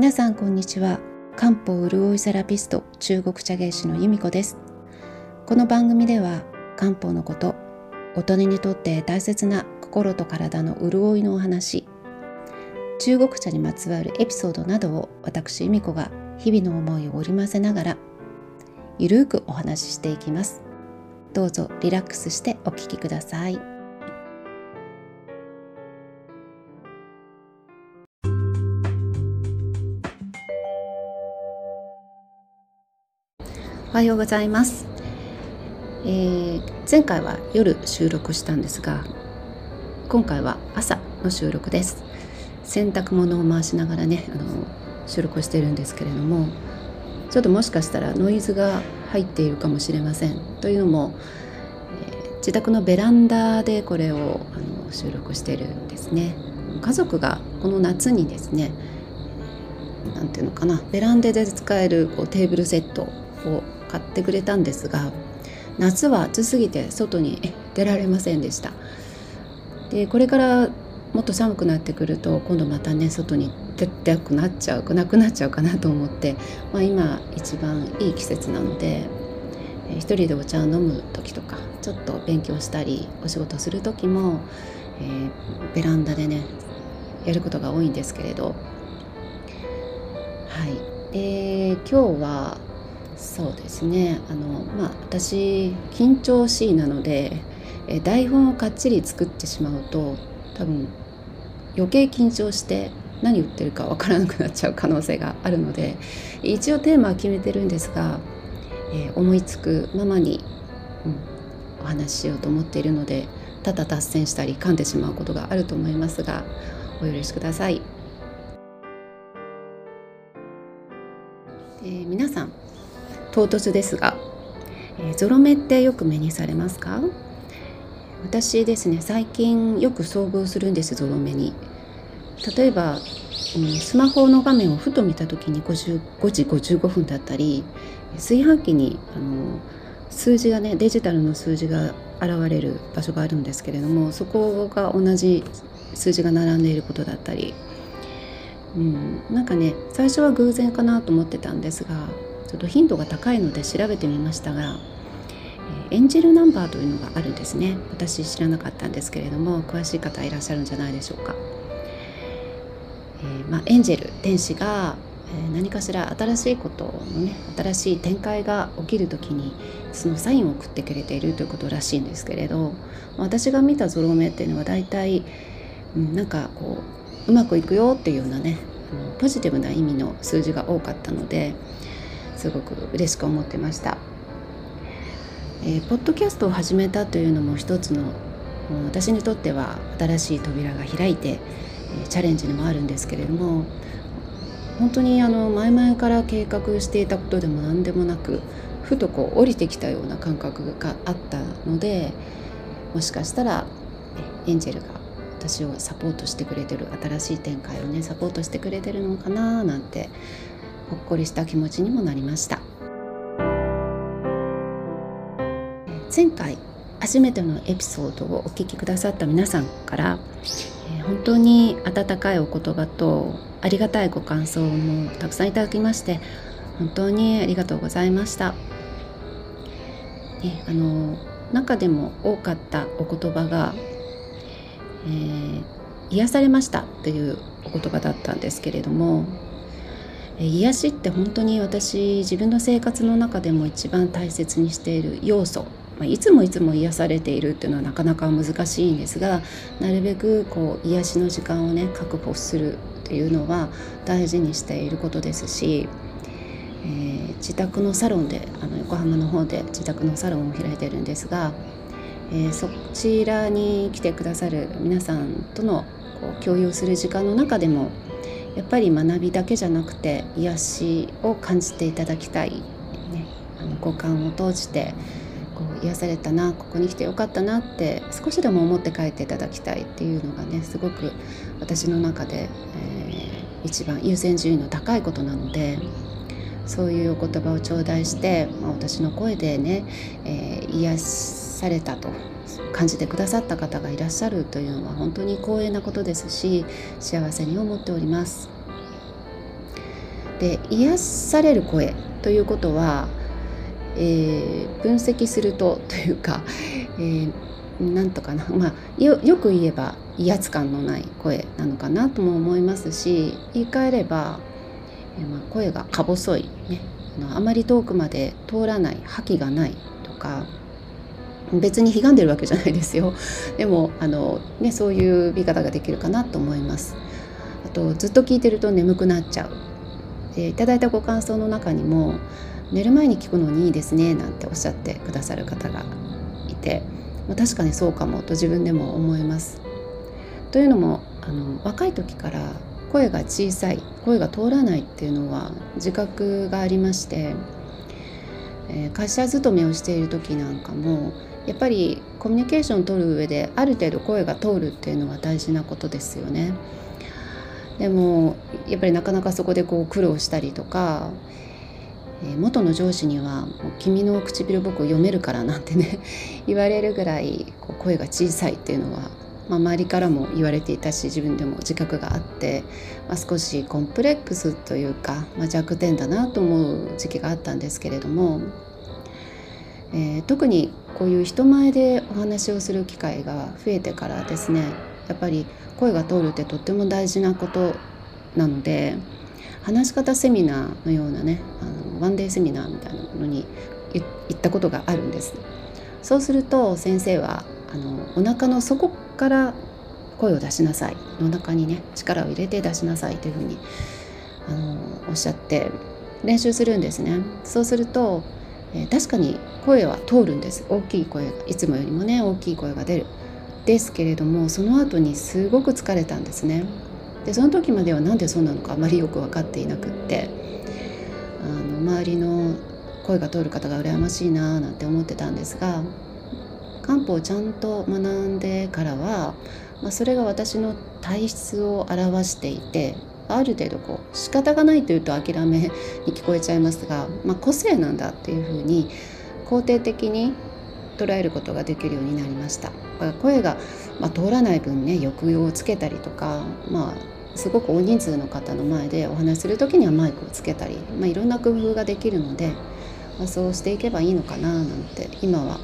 皆さんこんにちは。漢方潤いセラピスト中国茶芸師の由美子です。この番組では漢方のこと大人にとって大切な心と体の潤いのお話中国茶にまつわるエピソードなどを私由美子が日々の思いを織り交ぜながらゆるーくお話ししていきます。どうぞリラックスしてお聞きください。おはようございます、えー、前回は夜収録したんですが今回は朝の収録です。洗濯物を回しながらねあの収録してるんですけれどもちょっともしかしたらノイズが入っているかもしれません。というのも、えー、自宅のベランダでこれをあの収録してるんですね。家族がこの夏にですね何ていうのかなベランダで使えるこうテーブルセットを買ってくれたんですが夏は暑すぎて外に出られませんでした。でこれからもっと寒くなってくると今度またね外に出たくなっちゃうなくなっちゃうかなと思って、まあ、今一番いい季節なので、一人でお茶を飲む時とかちょっと勉強したりお仕事する時も、えー、ベランダでねやることが多いんですけれど。はい。で今日はそうですねあのまあ私緊張しいなのでえ台本をかっちり作ってしまうと多分余計緊張して何言ってるかわからなくなっちゃう可能性があるので一応テーマは決めてるんですが、えー、思いつくままに、うん、お話ししようと思っているのでただ脱線したり噛んでしまうことがあると思いますがお許しください。えー、皆さん唐突ですが、えー、ゾロ目ってよく目にされますか？私ですね最近よく遭遇するんですゾロ目に。例えば、うん、スマホの画面をふと見た時に55時55分だったり炊飯器にあの数字がねデジタルの数字が現れる場所があるんですけれどもそこが同じ数字が並んでいることだったり、うん、なんかね最初は偶然かなと思ってたんですがちょっと頻度が高いので調べてみましたが、エンジェルナンバーというのがあるんですね。私知らなかったんですけれども詳しい方いらっしゃるんじゃないでしょうか、えー、まあ、エンジェル天使が何かしら新しいことのね新しい展開が起きる時にそのサインを送ってくれているということらしいんですけれど私が見たゾロ目っていうのは大体、うん、なんかこううまくいくよっていうようなねポジティブな意味の数字が多かったのですごく嬉しく思ってました、えー、ポッドキャストを始めたというのも一つの私にとっては新しい扉が開いてチャレンジにもあるんですけれども本当にあの前々から計画していたことでも何でもなくふとこう降りてきたような感覚があったのでもしかしたらエンジェルが私をサポートしてくれてる新しい展開をねサポートしてくれてるのかななんてほっこりした気持ちにもなりました前回初めてのエピソードをお聞きくださった皆さんから、本当に温かいお言葉とありがたいご感想もたくさんいただきまして本当にありがとうございました。ね、あの中でも多かったお言葉が、えー、癒されましたというお言葉だったんですけれども癒しって本当に私自分の生活の中でも一番大切にしている要素。まいつもいつも癒されているっていうのはなかなか難しいんですがなるべくこう癒しの時間をね確保するっていうのは大事にしていることですし、えー、自宅のサロンであの横浜の方で自宅のサロンを開いてるんですが、えー、そちらに来てくださる皆さんとのこう共有する時間の中でもやっぱり学びだけじゃなくて癒しを感じていただきたい、ね、あの五感を通してこう癒されたなここに来てよかったなって少しでも思って帰っていただきたいっていうのがねすごく私の中で、えー、一番優先順位の高いことなのでそういうお言葉を頂戴して、まあ、私の声でね、えー、癒されたと感じてくださった方がいらっしゃるというのは本当に光栄なことですし幸せに思っております。で癒される声ということは、えー、分析するとというか、えー、なんとかな、まあ、よく言えば威圧感のない声なのかなとも思いますし言い換えれば、えー、まあ、声がか細い、ね、あまり遠くまで通らない覇気がないとか別に悲んでるわけじゃないですよ。でもあの、ね、そういう見方ができるかなと思います。あとずっと聞いてると眠くなっちゃう。でいただいたご感想の中にも寝る前に聞くのにいいですねなんておっしゃってくださる方がいて、確かにそうかもと自分でも思います。というのもあの若い時から声が小さい声が通らないっていうのは自覚がありまして、えー、会社勤めをしている時なんかもやっぱりコミュニケーションを取る上である程度声が通るっていうのは大事なことですよね。でもやっぱりなかなかそこでこう苦労したりとか、えー、元の上司には「君の唇僕読めるから」なんてね 言われるぐらいこう声が小さいっていうのは、まあ、周りからも言われていたし自分でも自覚があって、まあ、少しコンプレックスというか、まあ、弱点だなと思う時期があったんですけれども。えー、特にこういう人前でお話をする機会が増えてからですねやっぱり声が通るってとっても大事なことなので話し方セミナーのようなねあのワンデーセミナーみたいなのに行ったことがあるんです。そうすると先生はあのお腹の底から声を出しなさい。お腹にね力を入れて出しなさい。というふうにあのおっしゃって練習するんですね。そうするとえ、確かに声は通るんです。大きい声がいつもよりもね大きい声が出る。ですけれどもその後にすごく疲れたんですね。でその時までは何でそうなのかあまりよく分かっていなくって。あの周りの声が通る方が羨ましいななんて思ってたんですが漢方をちゃんと学んでからは、まあ、それが私の体質を表していてある程度こう仕方がないというと諦めに聞こえちゃいますが、まあ、個性なんだっていうふうに肯定的に捉えることができるようになりました。声が、まあ、通らない分ね抑揚をつけたりとかまあすごく大人数の方の前でお話しする時にはマイクをつけたり、まあ、いろんな工夫ができるので、まあ、そうしていけばいいのかななんて今は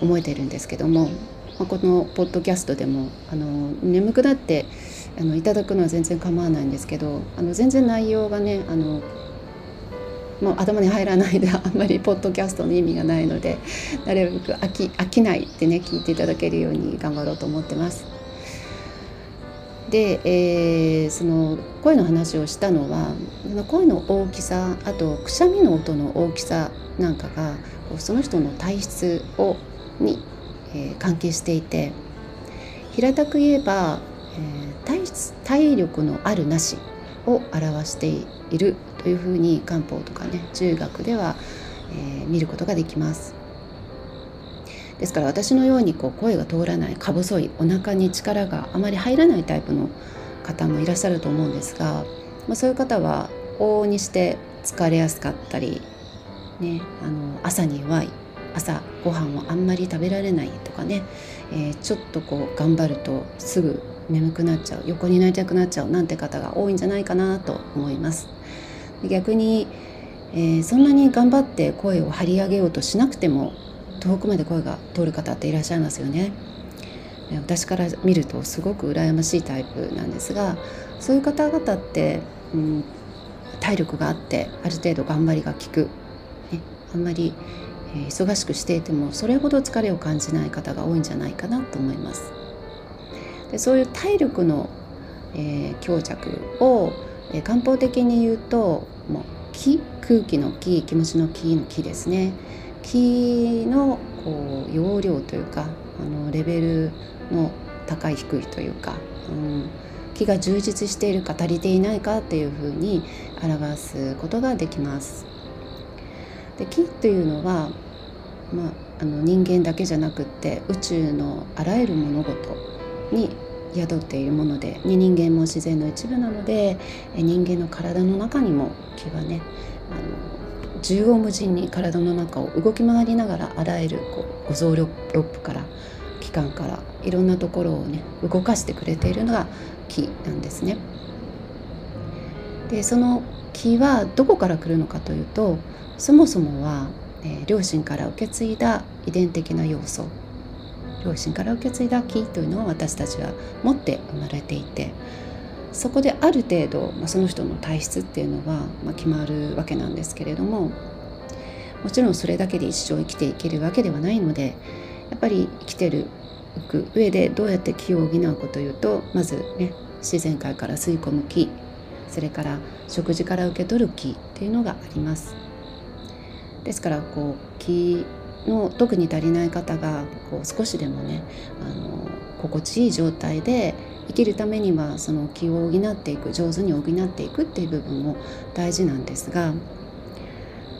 思えてるんですけども、まあ、このポッドキャストでもあの眠くなってあのいただくのは全然構わないんですけどあの全然内容がねあのもう頭に入らないで あんまりポッドキャストの意味がないのでなるべく飽き飽きないってね聞いていただけるように頑張ろうと思ってます。で、えー、その声の話をしたのは声の大きさあとくしゃみの音の大きさなんかがその人の体質をに、えー、関係していて平たく言えばえー、体体力のあるなしを表しているというふうに漢方とかね中学では、えー、見ることができます。ですから私のようにこう声が通らないか細いお腹に力があまり入らないタイプの方もいらっしゃると思うんですが、まあ、そういう方は往々にして疲れやすかったり、ね、あの朝に弱い朝ご飯をあんまり食べられないとかね、えー、ちょっとこう頑張るとすぐ眠くなっちゃう横になりたくなっちゃうなんて方が多いんじゃないかなと思います。逆に、えー、そんなに頑張って声を張り上げようとしなくても遠くまで声が通る方っていらっしゃいますよね。私から見るとすごく羨ましいタイプなんですがそういう方々って、うん、体力があってある程度頑張りが効く、ね、あんまり、えー、忙しくしていてもそれほど疲れを感じない方が多いんじゃないかなと思います。でそういう体力の、えー、強弱を、えー、漢方的に言うともう気空気の気気持ちの気の気ですね気のこう容量というかあのレベルの高い低いというか、うん、気が充実しているか足りていないかっていうふうに表すことができます。で気というのは、まあ、あの人間だけじゃなくって宇宙のあらゆる物事に宿っているもので、人間も自然の一部なので人間の体の中にも気はねあの縦横無尽に体の中を動き回りながらあらゆるこう五臓六腑から器官からいろんなところをね動かしてくれているのが気なんですね。でその気はどこから来るのかというとそもそもは、えー、両親から受け継いだ遺伝的な要素両親から受け継いだ気というのを私たちは持って生まれていてそこである程度、まあ、その人の体質っていうのは、まあ、決まるわけなんですけれどももちろんそれだけで一生生きていけるわけではないのでやっぱり生きてるく上でどうやって気を補うかというとまずね自然界から吸い込む気それから食事から受け取る気っていうのがあります。ですからこう気の特に足りない方がこう少しでもねあの心地いい状態で生きるためにはその気を補っていく上手に補っていくっていう部分も大事なんですが、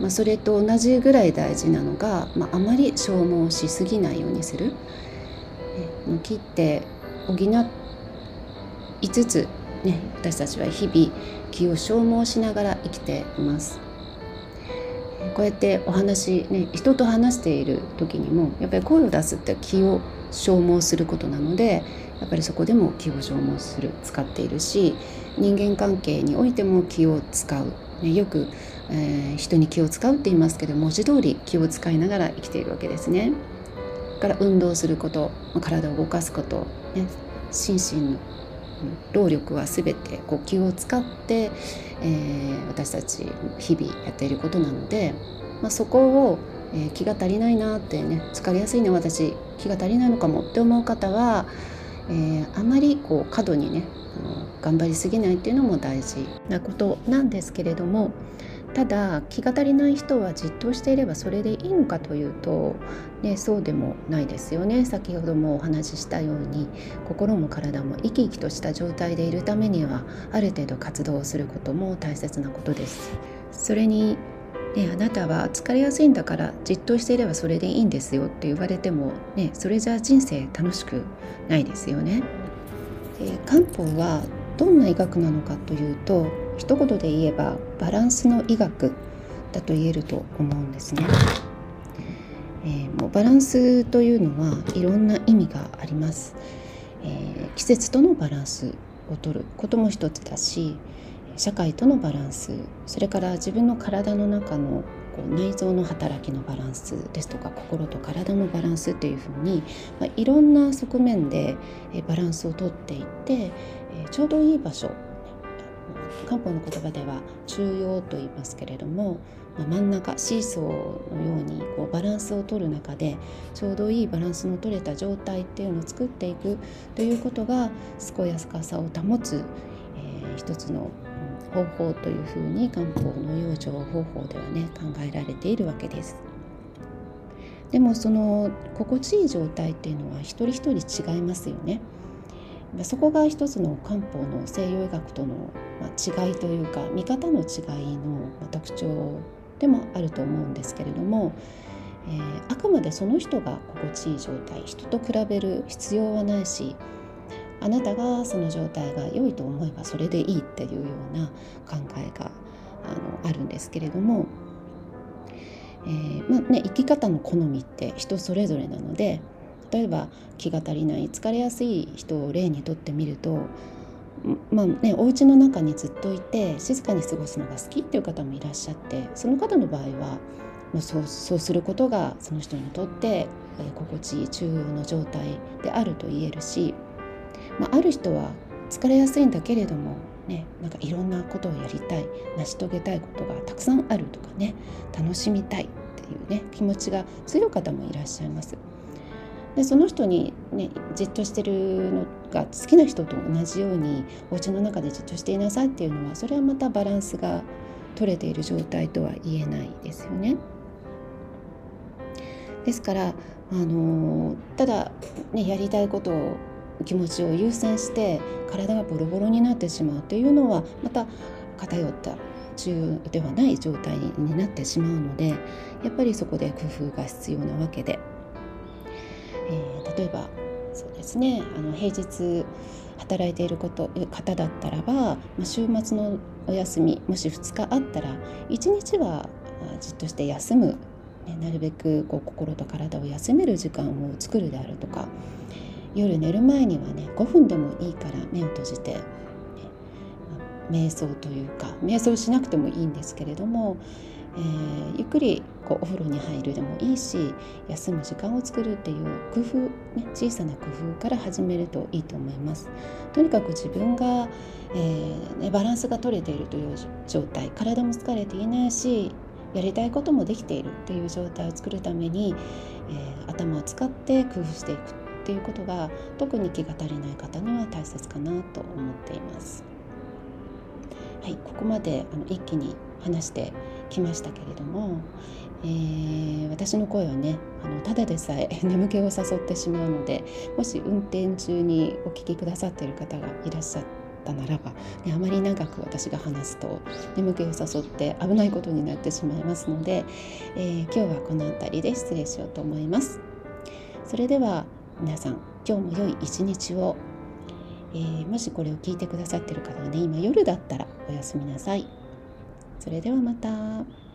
まあ、それと同じぐらい大事なのが、まあ、あまり消耗しすぎないようにする。気って補いつつ、ね、私たちは日々気を消耗しながら生きています。こうやってお話、ね、人と話している時にもやっぱり声を出すって気を消耗することなのでやっぱりそこでも気を消耗する使っているし人間関係においても気を使う、ね、よく、えー、人に気を使うって言いますけど文字通り気を使いながら生きているわけですね。から運動すること体を動かすこと、ね、心身労力は全て呼吸を使って、えー、私たち日々やっていることなので、まあ、そこを、えー、気が足りないなってね疲れやすいね私気が足りないのかもって思う方は、えー、あまりこう過度にね頑張りすぎないっていうのも大事なことなんですけれどもただ気が足りない人はじっとしていればそれでいいのかというと、ね、そうでもないですよね先ほどもお話ししたように心も体も生き生きとした状態でいるためにはある程度活動をすることも大切なことです。それにね、あなたは疲れやすいんだからじっとしていればそれでいいんですよって言われても、ね、それじゃ人生楽しくないですよね。で漢方はどんな医学なのかというと一言で言えばバランスの医学だと言えると思うんですね。えー、もうバランスというのはいろんな意味があります。えー、季節とのバランスをとることも一つだし社会とのバランスそれから自分の体の中のこう内臓の働きのバランスですとか心と体のバランスというふうに、まあ、いろんな側面でバランスをとっていってちょうどいい場所漢方の言葉では中庸と言いますけれども、まあ、真ん中シーソーのようにこうバランスを取る中でちょうどいいバランスの取れた状態っていうのを作っていくということが健やかさを保つ、えー、一つの方法というふうに漢方の養生方法ではね考えられているわけです。でもその心地いい状態っていうのは一人一人違いますよね。そこが一つの漢方の西洋医学との違いというか見方の違いの特徴でもあると思うんですけれども、えー、あくまでその人が心地いい状態人と比べる必要はないしあなたがその状態が良いと思えばそれでいいっていうような考えがあのあるんですけれども、えーまあね、生き方の好みって人それぞれなので例えば気が足りない疲れやすい人を例にとってみるとまあね、お家の中にずっといて静かに過ごすのが好きっていう方もいらっしゃってその方の場合はもうそうそうすることがその人にとって、えー、心地いい中央の状態であると言えるし、まあ、ある人は疲れやすいんだけれども、ね、なんかいろんなことをやりたい成し遂げたいことがたくさんあるとかね楽しみたいっていうね気持ちが強い方もいらっしゃいます。でその人に、ね、じっとしてるのが好きな人と同じようにお家の中でじっとしていなさいっていうのはそれはまたバランスが取れている状態とは言えないですよね。ですからあのただ、ね、やりたいことを気持ちを優先して体がボロボロになってしまうというのはまた偏った中ではない状態になってしまうのでやっぱりそこで工夫が必要なわけで。えー、例えばそうですねあの平日働いていること方だったらば、まあ、週末のお休みもし2日あったら1日はじっとして休む、ね、なるべくこう心と体を休める時間を作るであるとか夜寝る前にはね5分でもいいから目を閉じて、ね、瞑想というか瞑想しなくてもいいんですけれども、えー、ゆっくりこうお風呂に入るでもいいし休む時間を作るっていう工夫、ね、小さな工夫から始めるといいと思います。とにかく自分が、えー、ね、バランスが取れているという状態体も疲れていないしやりたいこともできているっていう状態を作るために、えー、頭を使って工夫していくっていうことが特に気が足りない方には大切かなと思っています。はい、ここまであの一気に話してきましたけれども、えー、私の声はねあのただでさえ 眠気を誘ってしまうのでもし運転中にお聞きくださっている方がいらっしゃったならば、ね、あまり長く私が話すと眠気を誘って危ないことになってしまいますので、えー、今日はこの辺りで失礼しようと思います。それでは皆さん今日も良い一日を、えー、もしこれを聞いてくださっている方はね今夜だったらおやすみなさい。それではまた。